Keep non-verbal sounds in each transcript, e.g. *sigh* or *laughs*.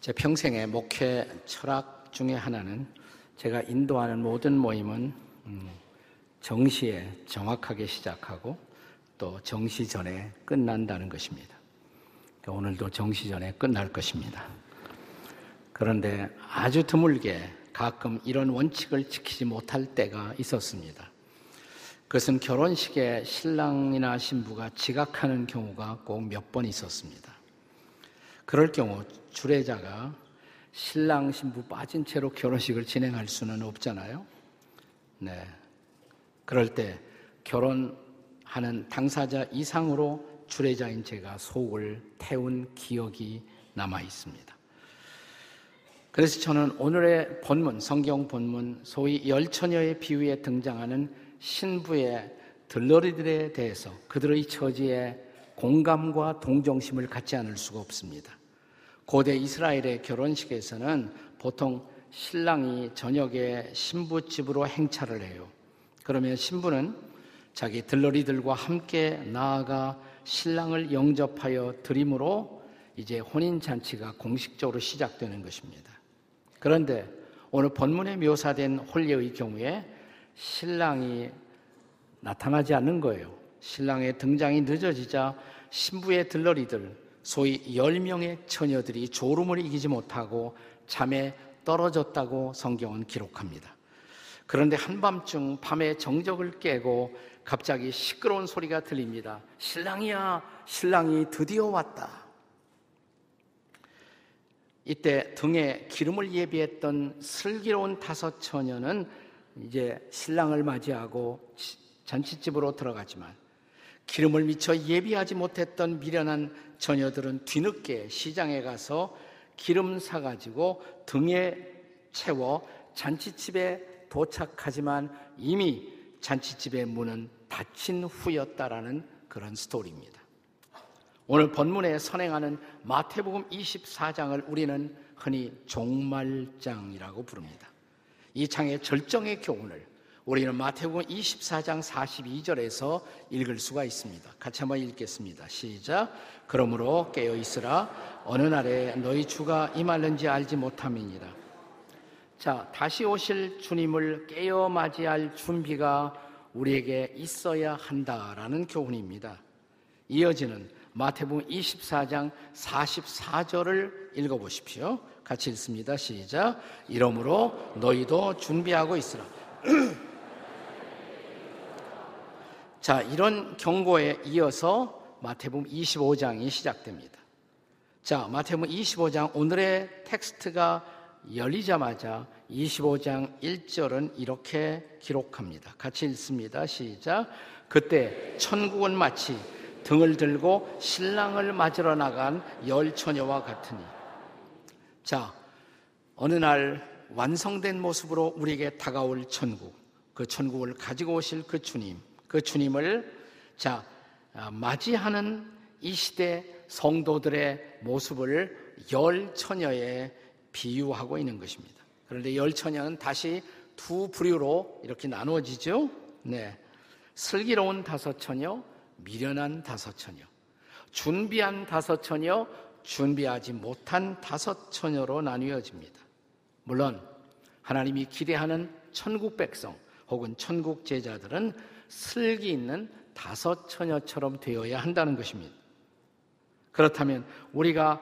제 평생의 목회 철학 중에 하나는 제가 인도하는 모든 모임은 음, 정시에 정확하게 시작하고 또 정시 전에 끝난다는 것입니다. 그러니까 오늘도 정시 전에 끝날 것입니다. 그런데 아주 드물게 가끔 이런 원칙을 지키지 못할 때가 있었습니다. 그것은 결혼식에 신랑이나 신부가 지각하는 경우가 꼭 몇 번 있었습니다. 그럴 경우 주례자가 신랑 신부 빠진 채로 결혼식을 진행할 수는 없잖아요. 네. 그럴 때 결혼하는 당사자 이상으로 주례자인 제가 속을 태운 기억이 남아 있습니다. 그래서 저는 오늘의 본문, 성경 본문, 소위 열처녀의 비유에 등장하는 신부의 들러리들에 대해서 그들의 처지에 공감과 동정심을 갖지 않을 수가 없습니다. 고대 이스라엘의 결혼식에서는 보통 신랑이 저녁에 신부 집으로 행차를 해요. 그러면 신부는 자기 들러리들과 함께 나아가 신랑을 영접하여 드림으로 이제 혼인 잔치가 공식적으로 시작되는 것입니다. 그런데 오늘 본문에 묘사된 홀례의 경우에 신랑이 나타나지 않는 거예요. 신랑의 등장이 늦어지자 신부의 들러리들, 소위 10명의 처녀들이 졸음을 이기지 못하고 잠에 떨어졌다고 성경은 기록합니다. 그런데 한밤중 밤에 정적을 깨고 갑자기 시끄러운 소리가 들립니다. 신랑이야, 신랑이 드디어 왔다. 이때 등에 기름을 예비했던 슬기로운 다섯 처녀는 이제 신랑을 맞이하고 잔치집으로 들어가지만 기름을 미처 예비하지 못했던 미련한 처녀들은 뒤늦게 시장에 가서 기름 사가지고 등에 채워 잔치집에 도착하지만 이미 잔치집의 문은 닫힌 후였다라는 그런 스토리입니다. 오늘 본문에 선행하는 마태복음 24장을 우리는 흔히 종말장이라고 부릅니다. 이 장의 절정의 교훈을 우리는 마태복음 24장 42절에서 읽을 수가 있습니다. 같이 한번 읽겠습니다. 시작. 그러므로 깨어 있으라 어느 날에 너희 주가 임할는지 알지 못함이니라. 자, 다시 오실 주님을 깨어 맞이할 준비가 우리에게 있어야 한다라는 교훈입니다. 이어지는 마태복음 24장 44절을 읽어 보십시오. 같이 읽습니다. 시작. 이러므로 너희도 준비하고 있으라. *clears throat* 자, 이런 경고에 이어서 마태복음 25장이 시작됩니다. 자, 마태복음 25장 오늘의 텍스트가 열리자마자 25장 1절은 이렇게 기록합니다. 같이 읽습니다. 시작. 그때 천국은 마치 등을 들고 신랑을 맞으러 나간 열 처녀와 같으니. 자, 어느 날 완성된 모습으로 우리에게 다가올 천국, 그 천국을 가지고 오실 그 주님, 그 주님을 자 아, 맞이하는 이 시대 성도들의 모습을 열 처녀에 비유하고 있는 것입니다. 그런데 열 처녀는 다시 두 부류로 이렇게 나누어지죠. 네, 슬기로운 다섯 처녀, 미련한 다섯 처녀, 준비한 다섯 처녀, 준비하지 못한 다섯 처녀로 나뉘어집니다. 물론 하나님이 기대하는 천국 백성 혹은 천국 제자들은 슬기 있는 다섯 처녀처럼 되어야 한다는 것입니다. 그렇다면 우리가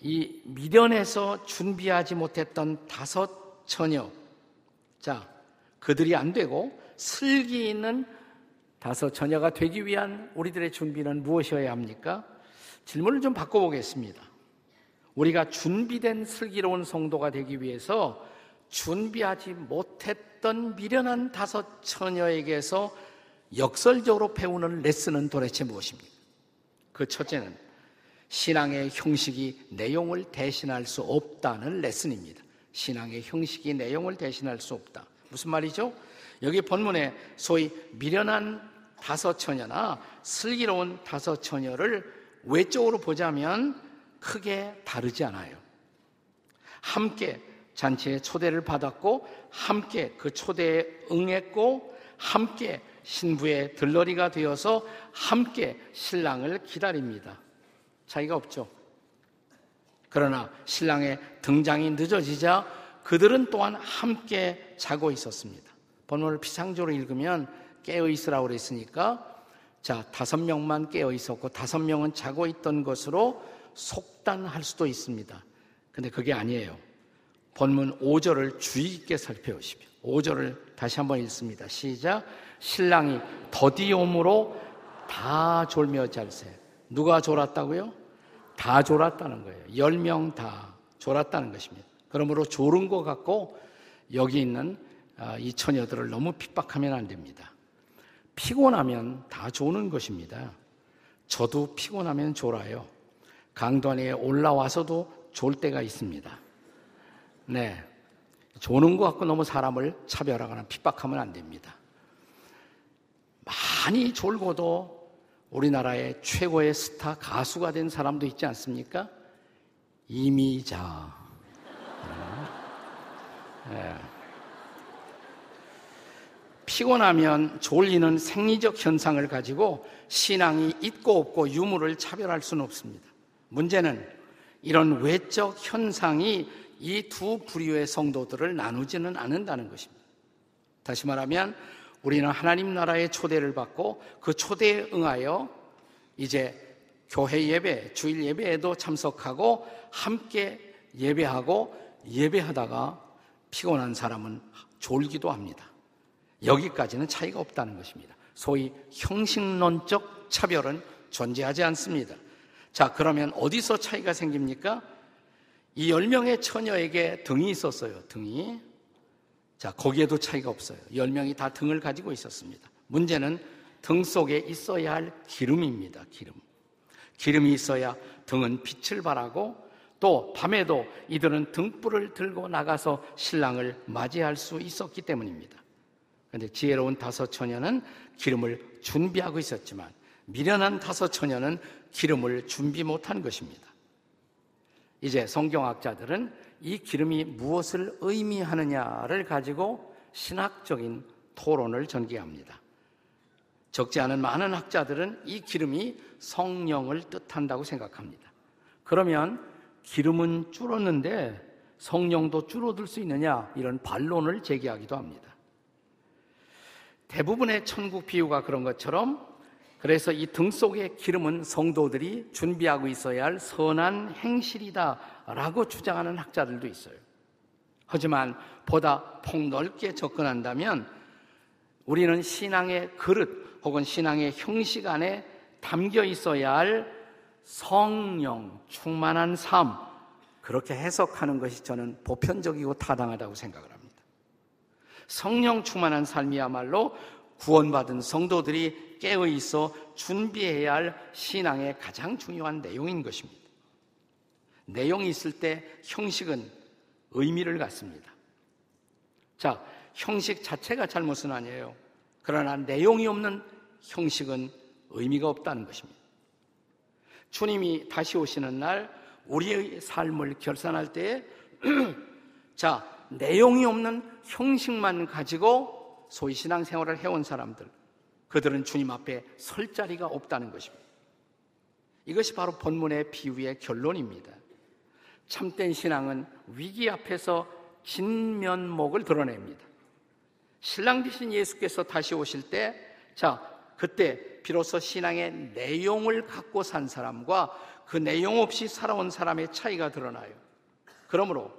이 미련에서 준비하지 못했던 다섯 처녀, 자, 그들이 안 되고 슬기 있는 다섯 처녀가 되기 위한 우리들의 준비는 무엇이어야 합니까? 질문을 좀 바꿔보겠습니다. 우리가 준비된 슬기로운 성도가 되기 위해서 준비하지 못했던 미련한 다섯 처녀에게서 역설적으로 배우는 레슨은 도대체 무엇입니까? 그 첫째는 신앙의 형식이 내용을 대신할 수 없다는 레슨입니다. 신앙의 형식이 내용을 대신할 수 없다. 무슨 말이죠? 여기 본문에 소위 미련한 다섯 처녀나 슬기로운 다섯 처녀를 외적으로 보자면 크게 다르지 않아요. 함께 잔치에 초대를 받았고 함께 그 초대에 응했고 함께 신부의 들러리가 되어서 함께 신랑을 기다립니다. 차이가 없죠. 그러나 신랑의 등장이 늦어지자 그들은 또한 함께 자고 있었습니다. 본문을 피상적으로 읽으면 깨어 있으라고 그랬으니까 자, 다섯 명만 깨어 있었고 다섯 명은 자고 있던 것으로 속단할 수도 있습니다. 근데 그게 아니에요. 본문 5절을 주의 깊게 살펴보십시오. 5절을 다시 한번 읽습니다. 시작. 신랑이 더디옴으로 다 졸며 잘세. 누가 졸았다고요? 다 졸았다는 거예요. 10명 다 졸았다는 것입니다. 그러므로 졸은 것 같고 여기 있는 아, 이 처녀들을 너무 핍박하면 안 됩니다. 피곤하면 다 조는 것입니다. 저도 피곤하면 졸아요. 강단에 올라와서도 졸 때가 있습니다. 네. 조는 것 같고 너무 사람을 차별하거나 핍박하면 안 됩니다. 많이 졸고도 우리나라의 최고의 스타 가수가 된 사람도 있지 않습니까? 이미자. 네. 피곤하면 졸리는 생리적 현상을 가지고 신앙이 있고 없고 유무를 차별할 수는 없습니다. 문제는 이런 외적 현상이 이 두 부류의 성도들을 나누지는 않는다는 것입니다. 다시 말하면 우리는 하나님 나라의 초대를 받고 그 초대에 응하여 이제 교회 예배, 주일 예배에도 참석하고 함께 예배하고 예배하다가 피곤한 사람은 졸기도 합니다. 여기까지는 차이가 없다는 것입니다. 소위 형식론적 차별은 존재하지 않습니다. 자, 그러면 어디서 차이가 생깁니까? 이 10명의 처녀에게 등이 있었어요. 등이. 자, 거기에도 차이가 없어요. 10명이 다 등을 가지고 있었습니다. 문제는 등 속에 있어야 할 기름입니다. 기름. 기름이 있어야 등은 빛을 발하고 또 밤에도 이들은 등불을 들고 나가서 신랑을 맞이할 수 있었기 때문입니다. 그런데 지혜로운 다섯 처녀는 기름을 준비하고 있었지만 미련한 다섯 처녀는 기름을 준비 못한 것입니다. 이제 성경학자들은 이 기름이 무엇을 의미하느냐를 가지고 신학적인 토론을 전개합니다. 적지 않은 많은 학자들은 이 기름이 성령을 뜻한다고 생각합니다. 그러면 기름은 줄었는데 성령도 줄어들 수 있느냐 이런 반론을 제기하기도 합니다. 대부분의 천국 비유가 그런 것처럼 그래서 이 등 속의 기름은 성도들이 준비하고 있어야 할 선한 행실이다라고 주장하는 학자들도 있어요. 하지만 보다 폭넓게 접근한다면 우리는 신앙의 그릇 혹은 신앙의 형식 안에 담겨 있어야 할 성령 충만한 삶 그렇게 해석하는 것이 저는 보편적이고 타당하다고 생각을 합니다. 성령 충만한 삶이야말로 구원받은 성도들이 깨어 있어 준비해야 할 신앙의 가장 중요한 내용인 것입니다. 내용이 있을 때 형식은 의미를 갖습니다. 자, 형식 자체가 잘못은 아니에요. 그러나 내용이 없는 형식은 의미가 없다는 것입니다. 주님이 다시 오시는 날 우리의 삶을 결산할 때에 *clears throat* 자, 내용이 없는 형식만 가지고 소위 신앙생활을 해온 사람들 그들은 주님 앞에 설 자리가 없다는 것입니다. 이것이 바로 본문의 비유의 결론입니다. 참된 신앙은 위기 앞에서 진면목을 드러냅니다. 신랑 되신 예수께서 다시 오실 때, 자, 그때 비로소 신앙의 내용을 갖고 산 사람과 그 내용 없이 살아온 사람의 차이가 드러나요. 그러므로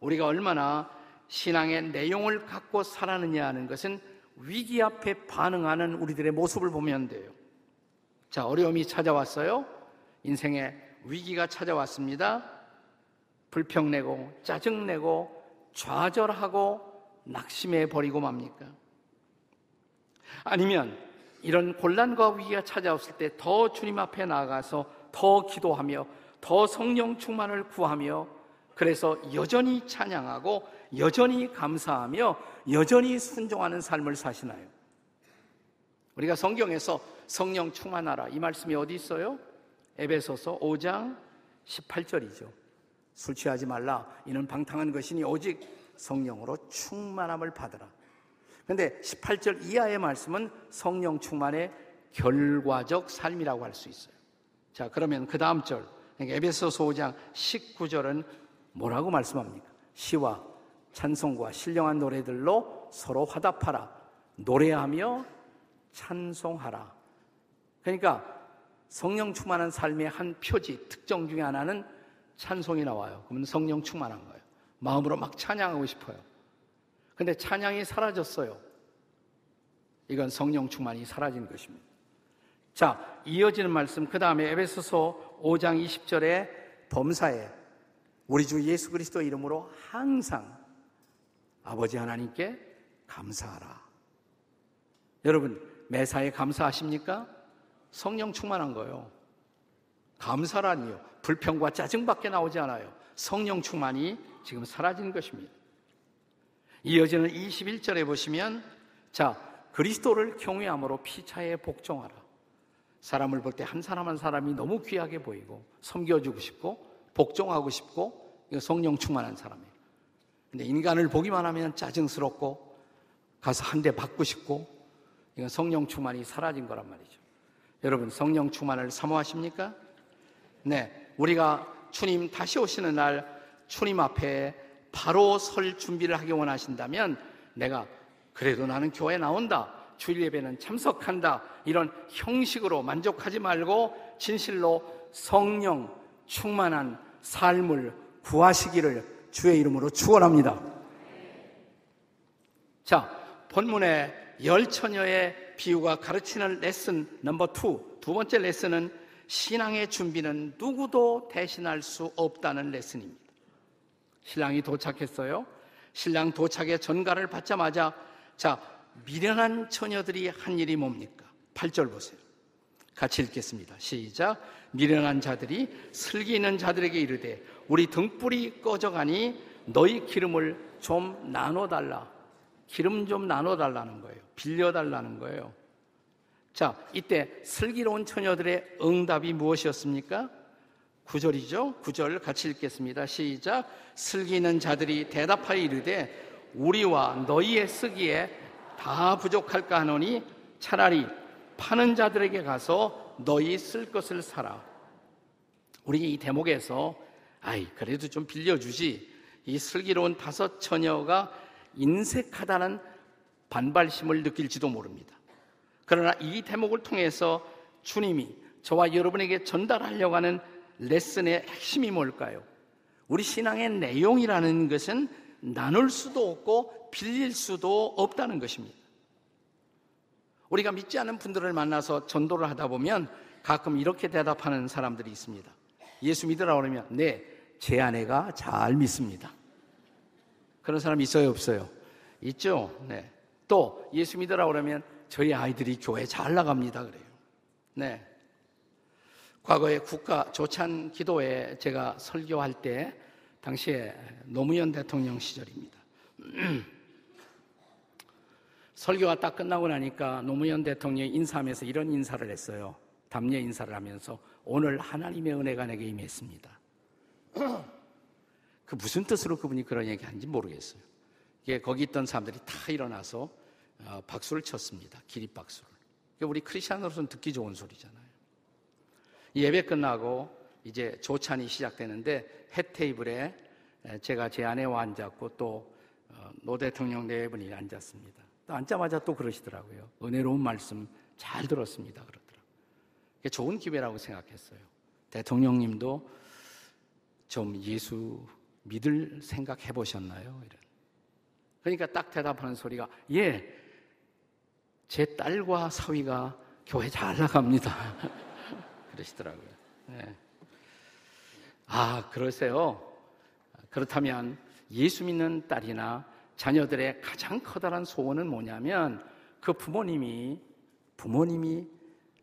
우리가 얼마나 신앙의 내용을 갖고 살았느냐 하는 것은 위기 앞에 반응하는 우리들의 모습을 보면 돼요. 자, 어려움이 찾아왔어요. 인생에 위기가 찾아왔습니다. 불평내고, 짜증내고, 좌절하고, 낙심해 버리고 맙니까? 아니면 이런 곤란과 위기가 찾아왔을 때 더 주님 앞에 나가서 더 기도하며 더 성령 충만을 구하며 그래서 여전히 찬양하고 여전히 감사하며 여전히 순종하는 삶을 사시나요? 우리가 성경에서 성령 충만하라 이 말씀이 어디 있어요? 에베소서 5장 18절이죠. 술 취하지 말라 이는 방탕한 것이니 오직 성령으로 충만함을 받으라. 근데 18절 이하의 말씀은 성령 충만의 결과적 삶이라고 할 수 있어요. 자, 그러면 그 다음 절 그러니까 에베소서 5장 19절은 뭐라고 말씀합니까? 시와 찬송과 신령한 노래들로 서로 화답하라. 노래하며 찬송하라. 그러니까 성령 충만한 삶의 한 표지, 특정 중에 하나는 찬송이 나와요. 그러면 성령 충만한 거예요. 마음으로 막 찬양하고 싶어요. 근데 찬양이 사라졌어요. 이건 성령 충만이 사라진 것입니다. 자, 이어지는 말씀, 그 다음에 에베소서 5장 20절에 범사에 우리 주 예수 그리스도 이름으로 항상 아버지 하나님께 감사하라. 여러분, 매사에 감사하십니까? 성령 충만한 거예요. 감사라니요. 불평과 짜증밖에 나오지 않아요. 성령 충만이 지금 사라진 것입니다. 이어지는 21절에 보시면, 자, 그리스도를 경외함으로 피차에 복종하라. 사람을 볼 때 한 사람 한 사람이 너무 귀하게 보이고, 섬겨주고 싶고, 복종하고 싶고, 성령 충만한 사람이에요. 근데 인간을 보기만 하면 짜증스럽고, 가서 한 대 받고 싶고, 이건 성령 충만이 사라진 거란 말이죠. 여러분, 성령 충만을 사모하십니까? 네. 우리가 주님 다시 오시는 날 주님 앞에 바로 설 준비를 하기 원하신다면 내가 그래도 나는 교회 나온다. 주일 예배는 참석한다. 이런 형식으로 만족하지 말고 진실로 성령 충만한 삶을 구하시기를 주의 이름으로 축원합니다. 자, 본문의 열 처녀의 비유가 가르치는 lesson number two, 두 번째 레슨은 신앙의 준비는 누구도 대신할 수 없다는 레슨입니다. 신랑이 도착했어요. 신랑 도착에 전갈을 받자마자 자, 미련한 처녀들이 한 일이 뭡니까? 8절 보세요. 같이 읽겠습니다. 시작. 미련한 자들이 슬기 있는 자들에게 이르되 우리 등불이 꺼져가니 너희 기름을 좀 나눠달라. 기름 좀 나눠달라는 거예요. 빌려달라는 거예요. 자, 이때 슬기로운 처녀들의 응답이 무엇이었습니까? 구절이죠구절 같이 읽겠습니다. 시작. 슬기 있는 자들이 대답하여 이르되 우리와 너희의 쓰기에 다 부족할까 하노니 차라리 파는 자들에게 가서 너희 쓸 것을 사라. 우리 이 대목에서 아이 그래도 좀 빌려주지. 이 슬기로운 다섯 처녀가 인색하다는 반발심을 느낄지도 모릅니다. 그러나 이 대목을 통해서 주님이 저와 여러분에게 전달하려고 하는 레슨의 핵심이 뭘까요? 우리 신앙의 내용이라는 것은 나눌 수도 없고 빌릴 수도 없다는 것입니다. 우리가 믿지 않는 분들을 만나서 전도를 하다 보면 가끔 이렇게 대답하는 사람들이 있습니다. 예수 믿으라 그러면 네, 제 아내가 잘 믿습니다. 그런 사람 있어요, 없어요? 있죠. 네. 또 예수 믿으라 그러면 저희 아이들이 교회 잘 나갑니다 그래요. 네. 과거에 국가 조찬 기도에 제가 설교할 때 당시에 노무현 대통령 시절입니다. *clears throat* 설교가 딱 끝나고 나니까 노무현 대통령이 인사하면서 이런 인사를 했어요. 담례 인사를 하면서 오늘 하나님의 은혜가 내게 임했습니다. *clears throat* 그 무슨 뜻으로 그분이 그런 얘기 하는지 모르겠어요. 이게 거기 있던 사람들이 다 일어나서 어, 박수를 쳤습니다. 기립박수를. 우리 크리스천으로서는 듣기 좋은 소리잖아요. 예배 끝나고 이제 조찬이 시작되는데 해 테이블에 제가 제 아내와 앉았고 또노 어, 대통령 네 분이 앉았습니다. 또 앉자마자 또 그러시더라고요. 은혜로운 말씀 잘 들었습니다. 그러더라고요. 좋은 기회라고 생각했어요. 대통령님도 좀 예수 믿을 생각 해보셨나요? 이런. 그러니까 딱 대답하는 소리가, 예, 제 딸과 사위가 교회 잘 나갑니다. *laughs* 그러시더라고요. 네. 아, 그러세요? 그렇다면 예수 믿는 딸이나 자녀들의 가장 커다란 소원은 뭐냐면 그 부모님이, 부모님이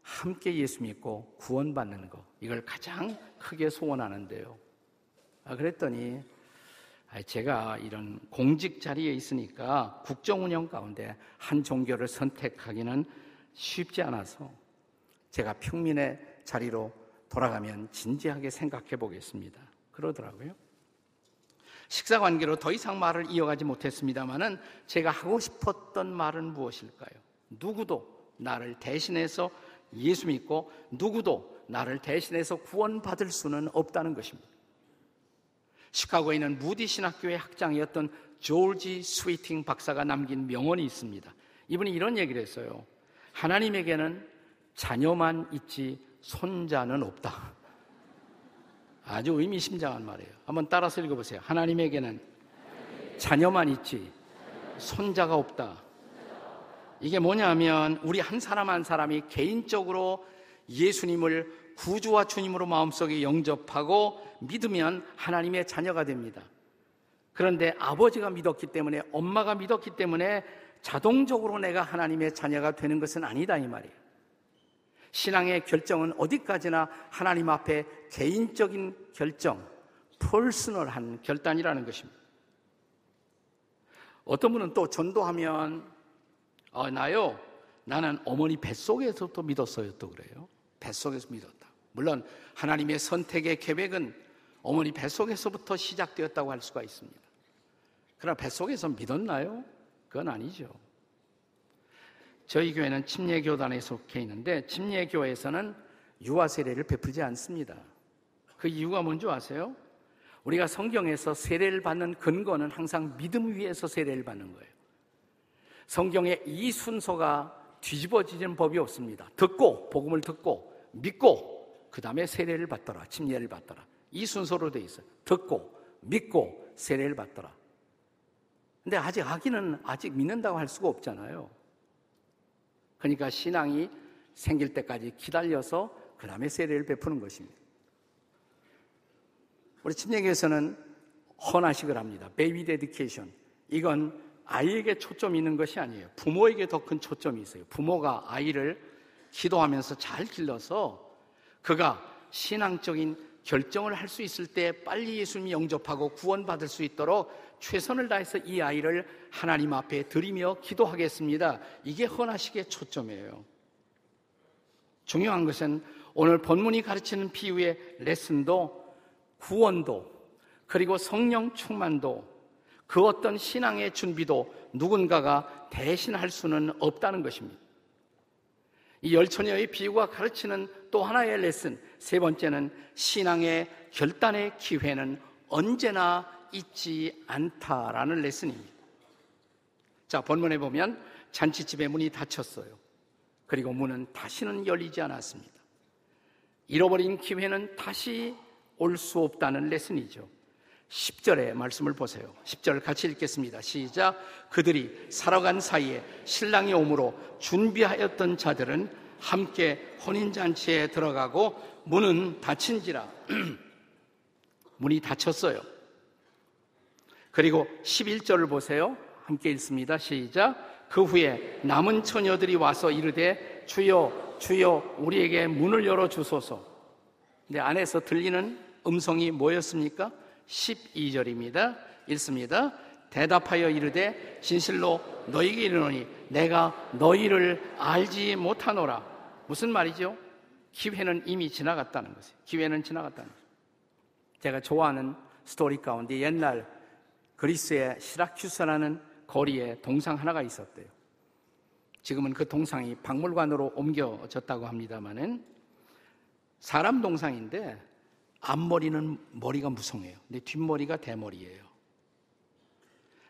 함께 예수 믿고 구원받는 거. 이걸 가장 크게 소원하는데요. 아, 그랬더니 제가 이런 공직 자리에 있으니까 국정 운영 가운데 한 종교를 선택하기는 쉽지 않아서 제가 평민의 자리로 돌아가면 진지하게 생각해 보겠습니다. 그러더라고요. 식사 관계로 더 이상 말을 이어가지 못했습니다만은 제가 하고 싶었던 말은 무엇일까요? 누구도 나를 대신해서 예수 믿고 누구도 나를 대신해서 구원받을 수는 없다는 것입니다. 시카고에 있는 무디 신학교의 학장이었던 조지 스위팅 박사가 남긴 명언이 있습니다. 이분이 이런 얘기를 했어요. 하나님에게는 자녀만 있지 손자는 없다. 아주 의미심장한 말이에요. 한번 따라서 읽어보세요. 하나님에게는 자녀만 있지 손자가 없다. 이게 뭐냐면 우리 한 사람 한 사람이 개인적으로 예수님을 구주와 주님으로 마음속에 영접하고 믿으면 하나님의 자녀가 됩니다. 그런데 아버지가 믿었기 때문에 엄마가 믿었기 때문에 자동적으로 내가 하나님의 자녀가 되는 것은 아니다 이 말이에요. 신앙의 결정은 어디까지나 하나님 앞에 개인적인 결정, 퍼스널한 결단이라는 것입니다. 어떤 분은 또 전도하면 어, 나요 나는 어머니 뱃속에서부터 믿었어요 또 그래요. 뱃속에서 믿었다. 물론 하나님의 선택의 계획은 어머니 뱃속에서부터 시작되었다고 할 수가 있습니다. 그러나 뱃속에서 믿었나요? 그건 아니죠. 저희 교회는 침례교단에 속해 있는데 침례교회에서는 유아 세례를 베풀지 않습니다. 그 이유가 뭔지 아세요? 우리가 성경에서 세례를 받는 근거는 항상 믿음 위에서 세례를 받는 거예요. 성경에 이 순서가 뒤집어지는 법이 없습니다. 듣고 복음을 듣고 믿고 그 다음에 세례를 받더라 침례를 받더라 이 순서로 돼 있어요. 듣고 믿고 세례를 받더라. 근데 아직 아기는 아직 믿는다고 할 수가 없잖아요. 그러니까 신앙이 생길 때까지 기다려서 그 다음에 세례를 베푸는 것입니다. 우리 침례교에서는 헌화식을 합니다. baby dedication. 이건 아이에게 초점이 있는 것이 아니에요. 부모에게 더 큰 초점이 있어요. 부모가 아이를 기도하면서 잘 길러서 그가 신앙적인 결정을 할 수 있을 때 빨리 예수님 영접하고 구원받을 수 있도록 최선을 다해서 이 아이를 하나님 앞에 드리며 기도하겠습니다. 이게 헌화식의 초점이에요. 중요한 것은 오늘 본문이 가르치는 비유의 레슨도 구원도 그리고 성령 충만도 그 어떤 신앙의 준비도 누군가가 대신할 수는 없다는 것입니다. 이 열처녀의 비유가 가르치는 또 하나의 레슨, 세 번째는 신앙의 결단의 기회는 언제나 있지 않다라는 레슨입니다. 자, 본문에 보면 잔치집의 문이 닫혔어요. 그리고 문은 다시는 열리지 않았습니다. 잃어버린 기회는 다시 올 수 없다는 레슨이죠. 10절의 말씀을 보세요. 10절 같이 읽겠습니다. 시작. 그들이 살아간 사이에 신랑이 오므로 준비하였던 자들은 함께 혼인잔치에 들어가고 문은 닫힌지라. *clears throat* 문이 닫혔어요. 그리고 11절을 보세요. 함께 읽습니다. 시작. 그 후에 남은 처녀들이 와서 이르되 주여 주여 우리에게 문을 열어 주소서. 근데 안에서 들리는 음성이 뭐였습니까? 12절입니다. 읽습니다. 대답하여 이르되 진실로 너희에게 이르노니 내가 너희를 알지 못하노라. 무슨 말이죠? 기회는 이미 지나갔다는 것이에요. 기회는 지나갔다는 거죠. 제가 좋아하는 스토리 가운데 옛날 그리스의 시라큐스라는 거리에 동상 하나가 있었대요. 지금은 그 동상이 박물관으로 옮겨졌다고 합니다만은 사람 동상인데 앞머리는 머리가 무성해요. 근데 뒷머리가 대머리예요.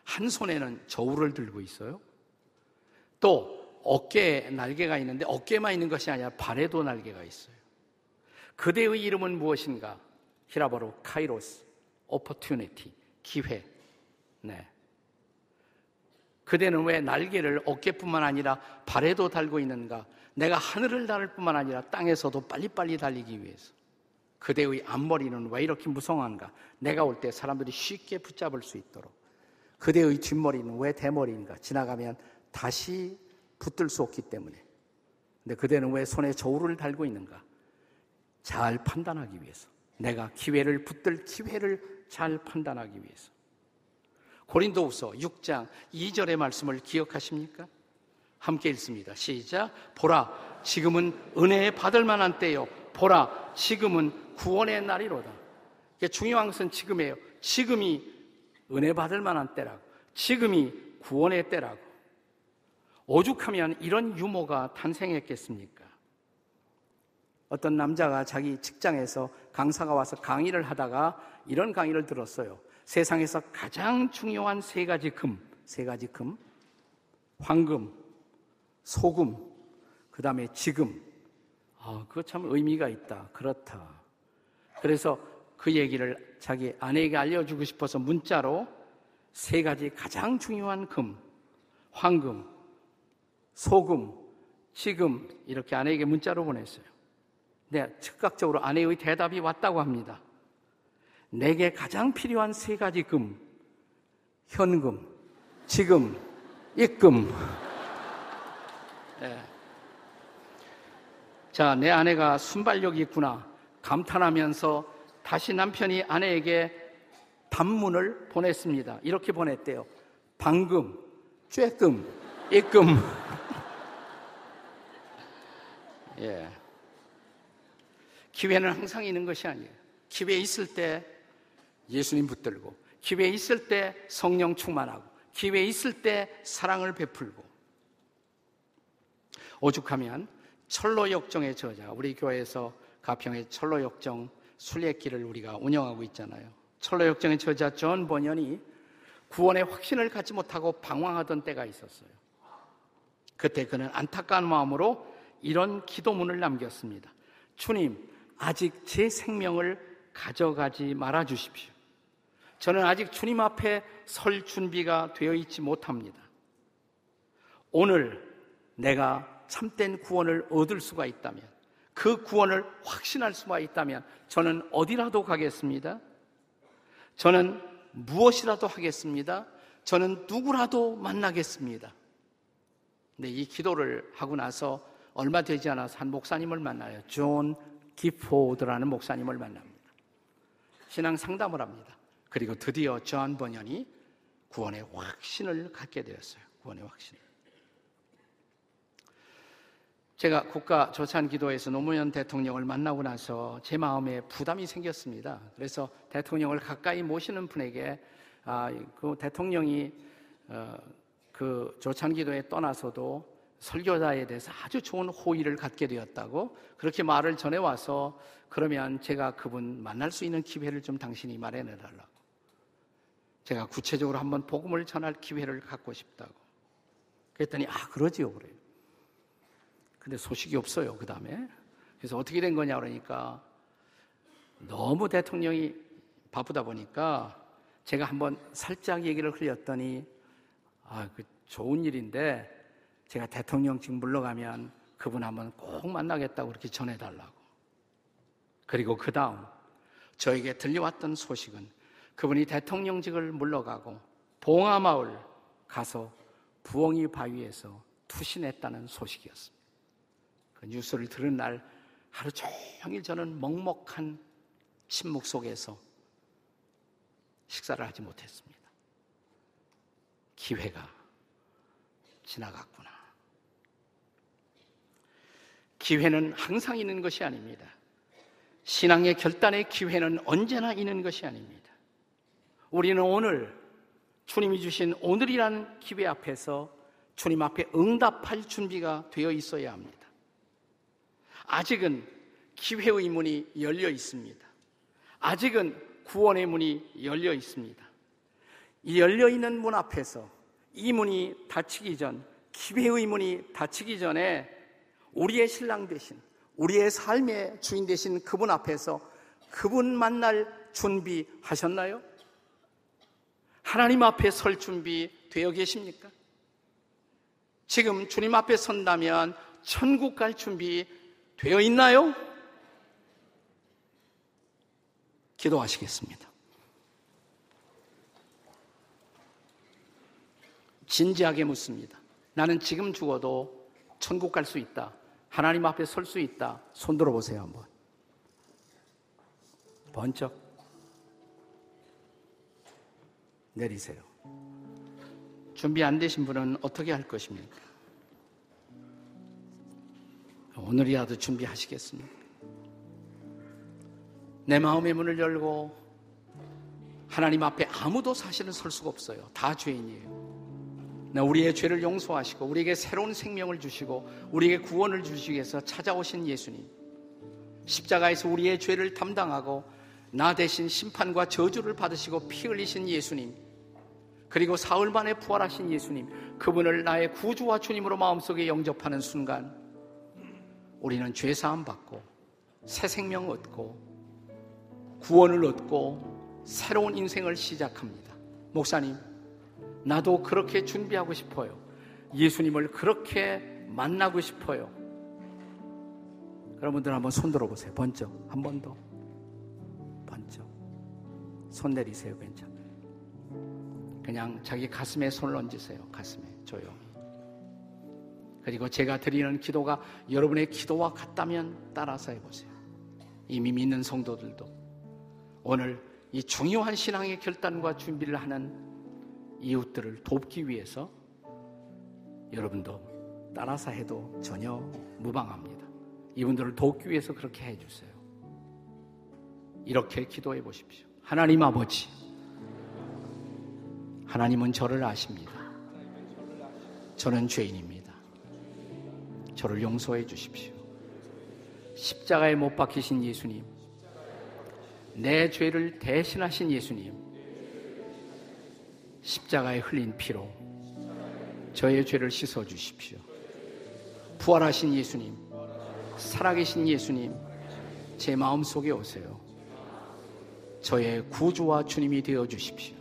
한 손에는 저울을 들고 있어요. 또 어깨에 날개가 있는데 어깨만 있는 것이 아니라 발에도 날개가 있어요. 그대의 이름은 무엇인가? 히라버로 카이로스, 오퍼튜니티, 기회. 네. 그대는 왜 날개를 어깨뿐만 아니라 발에도 달고 있는가? 내가 하늘을 달을 뿐만 아니라 땅에서도 빨리빨리 달리기 위해서. 그대의 앞머리는 왜 이렇게 무성한가? 내가 올 때 사람들이 쉽게 붙잡을 수 있도록. 그대의 뒷머리는 왜 대머리인가? 지나가면 다시 붙들 수 없기 때문에. 근데 그대는 왜 손에 저울을 달고 있는가? 잘 판단하기 위해서. 내가 기회를 붙들 기회를 잘 판단하기 위해서. 고린도후서 6장 2절의 말씀을 기억하십니까? 함께 읽습니다. 시작. 보라, 지금은 은혜에 받을 만한 때요. 보라, 지금은 구원의 날이로다. 중요한 것은 지금이에요. 지금이 은혜 받을 만한 때라고. 지금이 구원의 때라고. 오죽하면 이런 유모가 탄생했겠습니까? 어떤 남자가 자기 직장에서 강사가 와서 강의를 하다가 이런 강의를 들었어요. 세상에서 가장 중요한 세 가지 금, 세 가지 금, 황금, 소금, 그 다음에 지금. 아, 그거 참 의미가 있다. 그렇다. 그래서 그 얘기를 자기 아내에게 알려주고 싶어서 문자로 세 가지 가장 중요한 금, 황금, 소금, 지금 이렇게 아내에게 문자로 보냈어요. 네, 즉각적으로 아내의 대답이 왔다고 합니다. 내게 가장 필요한 세 가지 금, 현금, 지금, 입금. 네. 자, 내 아내가 순발력이 있구나. 감탄하면서 다시 남편이 아내에게 단문을 보냈습니다. 이렇게 보냈대요. 방금, 쬐끔, 입금. *laughs* 예. 기회는 항상 있는 것이 아니에요. 기회 있을 때 예수님 붙들고, 기회 있을 때 성령 충만하고, 기회 있을 때 사랑을 베풀고. 오죽하면 철로 역정의 저자, 우리 교회에서 가평의 철로 역정 순례길을 우리가 운영하고 있잖아요. 철로 역정의 저자 전 번연이 구원의 확신을 갖지 못하고 방황하던 때가 있었어요. 그때 그는 안타까운 마음으로 이런 기도문을 남겼습니다. 주님, 아직 제 생명을 가져가지 말아 주십시오. 저는 아직 주님 앞에 설 준비가 되어 있지 못합니다. 오늘 내가 참된 구원을 얻을 수가 있다면, 그 구원을 확신할 수가 있다면, 저는 어디라도 가겠습니다. 저는 무엇이라도 하겠습니다. 저는 누구라도 만나겠습니다. 근데 이 기도를 하고 나서 얼마 되지 않아서 한 목사님을 만나요. 존 기포드라는 목사님을 만납니다. 신앙 상담을 합니다. 그리고 드디어 존 번연이 구원의 확신을 갖게 되었어요. 구원의 확신. 제가 국가 조찬 기도에서 노무현 대통령을 만나고 나서 제 마음에 부담이 생겼습니다. 그래서 대통령을 가까이 모시는 분에게 아, 그 대통령이 어, 그 조찬 기도에 떠나서도 설교자에 대해서 아주 좋은 호의를 갖게 되었다고 그렇게 말을 전해 와서 그러면 제가 그분 만날 수 있는 기회를 좀 당신이 마련해 달라고. 제가 구체적으로 한번 복음을 전할 기회를 갖고 싶다고. 그랬더니 아 그러지요 그래요. 근데 소식이 없어요 그 다음에. 그래서 어떻게 된 거냐 그러니까 너무 대통령이 바쁘다 보니까 제가 한번 살짝 얘기를 흘렸더니 아 그 좋은 일인데 제가 대통령직 물러가면 그분 한번 꼭 만나겠다고 그렇게 전해달라고. 그리고 그 다음 저에게 들려왔던 소식은 그분이 대통령직을 물러가고 봉하마을 가서 부엉이 바위에서 투신했다는 소식이었습니다. 그 뉴스를 들은 날 하루 종일 저는 먹먹한 침묵 속에서 식사를 하지 못했습니다. 기회가 지나갔구나. 기회는 항상 있는 것이 아닙니다. 신앙의 결단의 기회는 언제나 있는 것이 아닙니다. 우리는 오늘 주님이 주신 오늘이라는 기회 앞에서 주님 앞에 응답할 준비가 되어 있어야 합니다. 아직은 기회의 문이 열려 있습니다. 아직은 구원의 문이 열려 있습니다. 이 열려 있는 문 앞에서 이 문이 닫히기 전, 기회의 문이 닫히기 전에 우리의 신랑 되신 우리의 삶의 주인 되신 그분 앞에서 그분 만날 준비하셨나요? 하나님 앞에 설 준비 되어 계십니까? 지금 주님 앞에 선다면 천국 갈 준비 되어 있나요? 기도하시겠습니다. 진지하게 묻습니다. 나는 지금 죽어도 천국 갈 수 있다. 하나님 앞에 설 수 있다. 손 들어 보세요, 한번. 번쩍 내리세요. 준비 안 되신 분은 어떻게 할 것입니까? 오늘이라도 준비하시겠습니까? 내 마음의 문을 열고 하나님 앞에 아무도 사실은 설 수가 없어요. 다 죄인이에요. 우리의 죄를 용서하시고 우리에게 새로운 생명을 주시고 우리에게 구원을 주시기 위해서 찾아오신 예수님. 십자가에서 우리의 죄를 담당하고 나 대신 심판과 저주를 받으시고 피 흘리신 예수님, 그리고 사흘 만에 부활하신 예수님, 그분을 나의 구주와 주님으로 마음속에 영접하는 순간, 우리는 죄 사함 받고, 새 생명 얻고, 구원을 얻고, 새로운 인생을 시작합니다. 목사님, 나도 그렇게 준비하고 싶어요. 예수님을 그렇게 만나고 싶어요. 여러분들 한번 손 들어보세요. 번쩍. 한 번 더. 번쩍. 손 내리세요. 괜찮아요. 그냥 자기 가슴에 손을 얹으세요. 가슴에. 조용히. 그리고 제가 드리는 기도가 여러분의 기도와 같다면 따라서 해보세요. 이미 믿는 성도들도 오늘 이 중요한 신앙의 결단과 준비를 하는 이웃들을 돕기 위해서 여러분도 따라서 해도 전혀 무방합니다. 이분들을 돕기 위해서 그렇게 해주세요. 이렇게 기도해 보십시오. 하나님 아버지, 하나님은 저를 아십니다. 저는 죄인입니다. 저를 용서해 주십시오. 십자가에 못 박히신 예수님, 내 죄를 대신하신 예수님, 십자가에 흘린 피로 저의 죄를 씻어 주십시오. 부활하신 예수님, 살아계신 예수님, 제 마음 속에 오세요. 저의 구주와 주님이 되어 주십시오.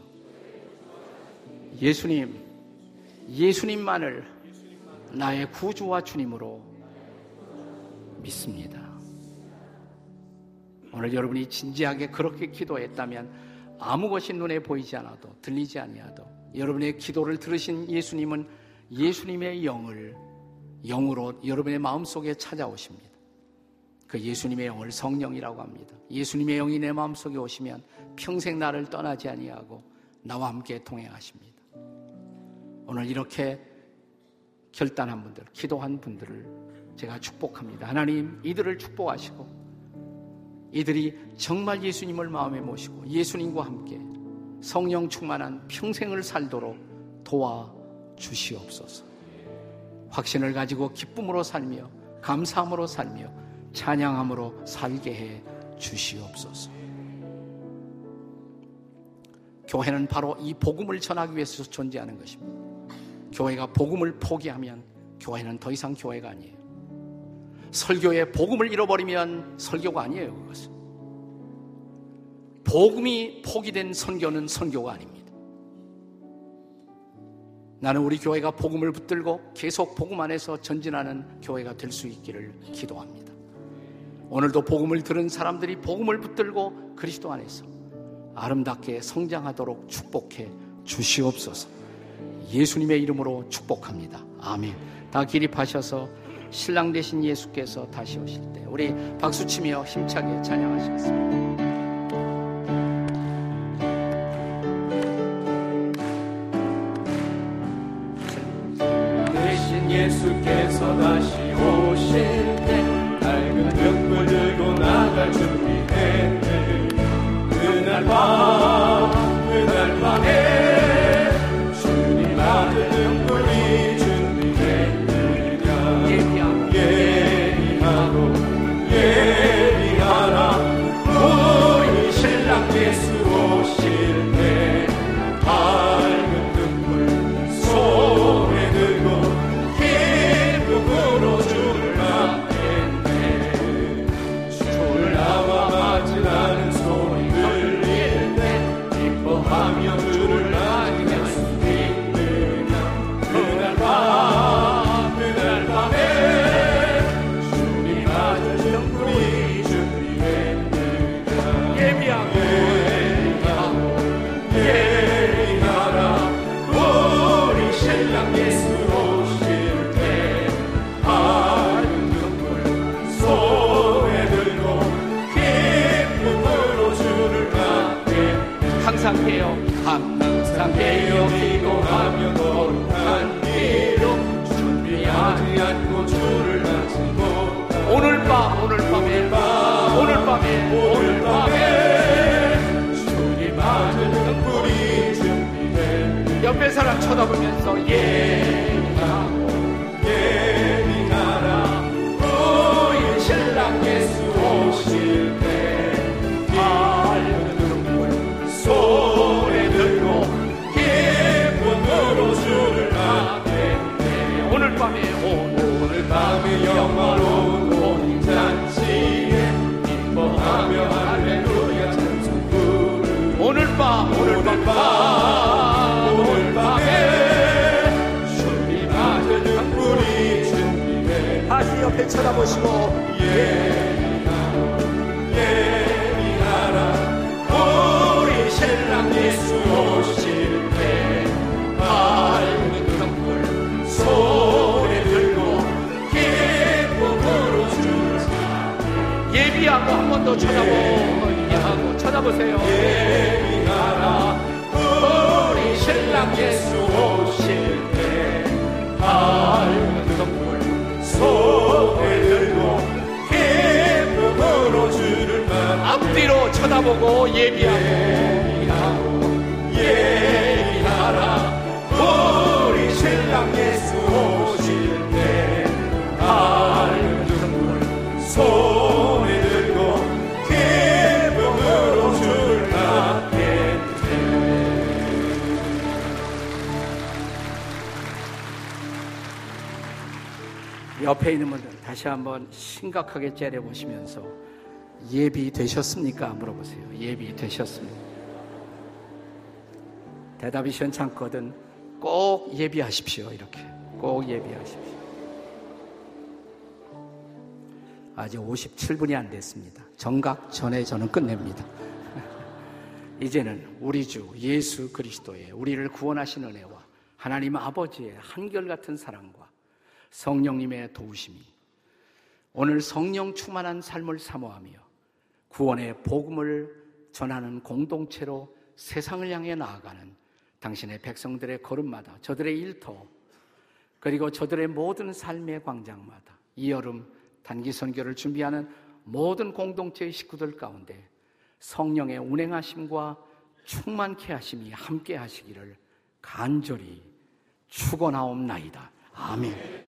예수님, 예수님만을 나의 구주와 주님으로 믿습니다. 오늘 여러분이 진지하게 그렇게 기도했다면 아무 것이 눈에 보이지 않아도 들리지 아니하도 여러분의 기도를 들으신 예수님은 예수님의 영을 영으로 여러분의 마음속에 찾아오십니다. 그 예수님의 영을 성령이라고 합니다. 예수님의 영이 내 마음속에 오시면 평생 나를 떠나지 아니하고 나와 함께 동행하십니다. 오늘 이렇게 결단한 분들, 기도한 분들을 제가 축복합니다. 하나님, 이들을 축복하시고 이들이 정말 예수님을 마음에 모시고 예수님과 함께 성령 충만한 평생을 살도록 도와 주시옵소서. 확신을 가지고 기쁨으로 살며 감사함으로 살며 찬양함으로 살게 해 주시옵소서. 교회는 바로 이 복음을 전하기 위해서 존재하는 것입니다. 교회가 복음을 포기하면 교회는 더 이상 교회가 아니에요. 설교의 복음을 잃어버리면 설교가 아니에요, 그것은. 복음이 포기된 선교는 선교가 아닙니다. 나는 우리 교회가 복음을 붙들고 계속 복음 안에서 전진하는 교회가 될 수 있기를 기도합니다. 오늘도 복음을 들은 사람들이 복음을 붙들고 그리스도 안에서 아름답게 성장하도록 축복해 주시옵소서. 예수님의 이름으로 축복합니다. 아멘. 다 기립하셔서 신랑 되신 예수께서 다시 오실 때 우리 박수 치며 힘차게 찬양하시겠습니다. 예수께서 다시 그날 밤 그날 밤에 옆에 쳐다보시고 예비하라. 우리 신랑 예수 오실 때 밝은 등불 손에 들고 기쁨으로 주를 예비하고 한 번 더 쳐다보고 예비하고 쳐다보세요. 예비하라. 우리 신랑 예수 오실 때 밝은 등불 손 뒤로 쳐다보고 예비하고. 예비하라. 우리 신랑 예수 오실 때 밝은 등불 손에 들고 기쁨으로 주를 맞게 옆에 있는 분들 다시 한번 심각하게 째려보시면서 예비 되셨습니까? 물어보세요. 예비 되셨습니까? 대답이 시원찮거든 꼭 예비하십시오. 이렇게 꼭 예비하십시오. 아직 57분이 안 됐습니다. 정각 전에 저는 끝냅니다. *laughs* 이제는 우리 주 예수 그리스도의 우리를 구원하신 은혜와 하나님 아버지의 한결같은 사랑과 성령님의 도우심이 오늘 성령 충만한 삶을 사모하며 구원의 복음을 전하는 공동체로 세상을 향해 나아가는 당신의 백성들의 걸음마다 저들의 일터 그리고 저들의 모든 삶의 광장마다 이 여름 단기 선교를 준비하는 모든 공동체의 식구들 가운데 성령의 운행하심과 충만케 하심이 함께 하시기를 간절히 축원하옵나이다. 아멘.